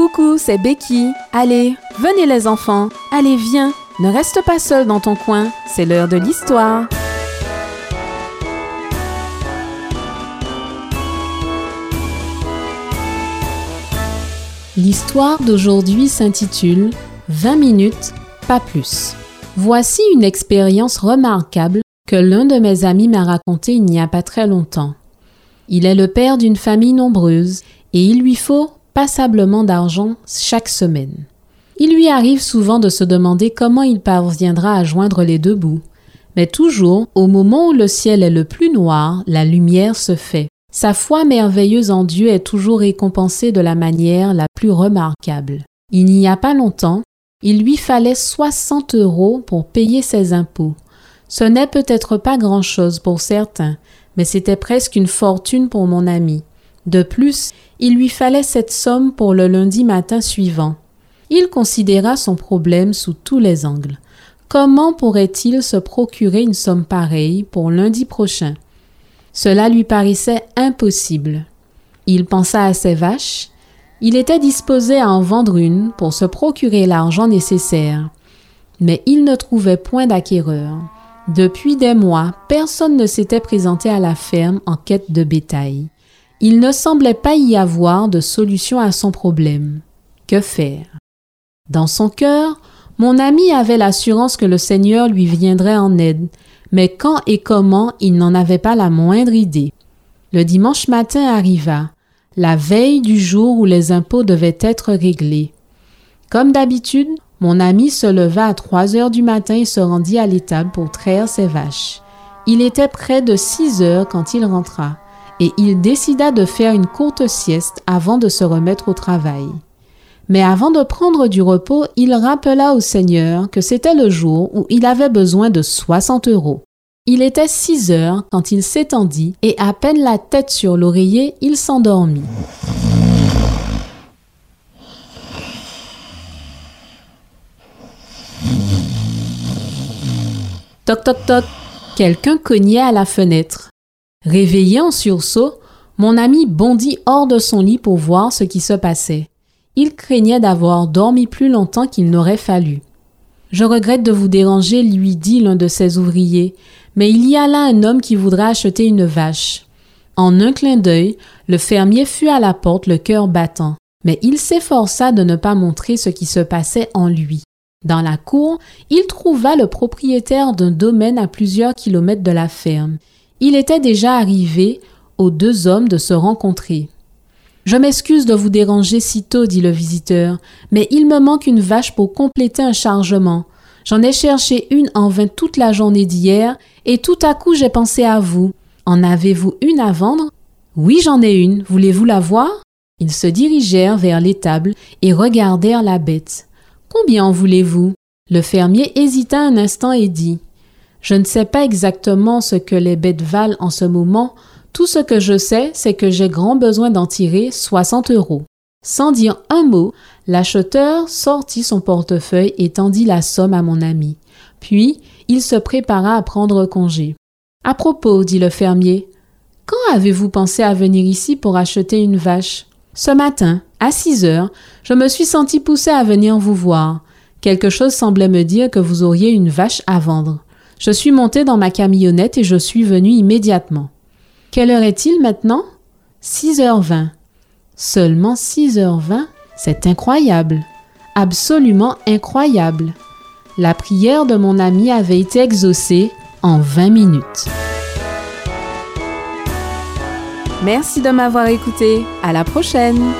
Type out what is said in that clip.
Coucou, c'est Becky. Allez, venez les enfants. Allez, viens. Ne reste pas seul dans ton coin. C'est l'heure de l'histoire. L'histoire d'aujourd'hui s'intitule 20 minutes, pas plus. Voici une expérience remarquable que l'un de mes amis m'a racontée il n'y a pas très longtemps. Il est le père d'une famille nombreuse et il lui faut passablement d'argent chaque semaine. Il lui arrive souvent de se demander comment il parviendra à joindre les deux bouts. Mais toujours, au moment où le ciel est le plus noir, la lumière se fait. Sa foi merveilleuse en Dieu est toujours récompensée de la manière la plus remarquable. Il n'y a pas longtemps, il lui fallait 60 euros pour payer ses impôts. Ce n'est peut-être pas grand-chose pour certains, mais c'était presque une fortune pour mon ami. De plus, il lui fallait cette somme pour le lundi matin suivant. Il considéra son problème sous tous les angles. Comment pourrait-il se procurer une somme pareille pour lundi prochain? Cela lui paraissait impossible. Il pensa à ses vaches. Il était disposé à en vendre une pour se procurer l'argent nécessaire. Mais il ne trouvait point d'acquéreur. Depuis des mois, personne ne s'était présenté à la ferme en quête de bétail. Il ne semblait pas y avoir de solution à son problème. Que faire? Dans son cœur, mon ami avait l'assurance que le Seigneur lui viendrait en aide, mais quand et comment il n'en avait pas la moindre idée. Le dimanche matin arriva, la veille du jour où les impôts devaient être réglés. Comme d'habitude, mon ami se leva à trois heures du matin et se rendit à l'étable pour traire ses vaches. Il était près de six heures quand il rentra et il décida de faire une courte sieste avant de se remettre au travail. Mais avant de prendre du repos, il rappela au Seigneur que c'était le jour où il avait besoin de 60 euros. Il était 6 heures quand il s'étendit et à peine la tête sur l'oreiller, il s'endormit. Toc toc toc. Quelqu'un cognait à la fenêtre. Réveillé en sursaut, mon ami bondit hors de son lit pour voir ce qui se passait. Il craignait d'avoir dormi plus longtemps qu'il n'aurait fallu. Je regrette de vous déranger, lui dit l'un de ses ouvriers, mais il y a là un homme qui voudra acheter une vache. En un clin d'œil, le fermier fut à la porte le cœur battant, mais il s'efforça de ne pas montrer ce qui se passait en lui. Dans la cour, il trouva le propriétaire d'un domaine à plusieurs kilomètres de la ferme. Il était déjà arrivé aux deux hommes de se rencontrer. Je m'excuse de vous déranger si tôt, dit le visiteur, mais il me manque une vache pour compléter un chargement. J'en ai cherché une en vain toute la journée d'hier, et tout à coup j'ai pensé à vous. En avez-vous une à vendre? Oui, j'en ai une. Voulez-vous la voir? Ils se dirigèrent vers l'étable et regardèrent la bête. Combien en voulez-vous? Le fermier hésita un instant et dit je ne sais pas exactement ce que les bêtes valent en ce moment. Tout ce que je sais, c'est que j'ai grand besoin d'en tirer 60 euros. Sans dire un mot, l'acheteur sortit son portefeuille et tendit la somme à mon ami. Puis, il se prépara à prendre congé. À propos, dit le fermier, quand avez-vous pensé à venir ici pour acheter une vache? Ce matin, à six heures, je me suis senti poussé à venir vous voir. Quelque chose semblait me dire que vous auriez une vache à vendre. Je suis monté dans ma camionnette et je suis venu immédiatement. Quelle heure est-il maintenant? 6h20. Seulement 6h20 C'est incroyable. Absolument incroyable. La prière de mon ami avait été exaucée en 20 minutes. Merci de m'avoir écouté. À la prochaine.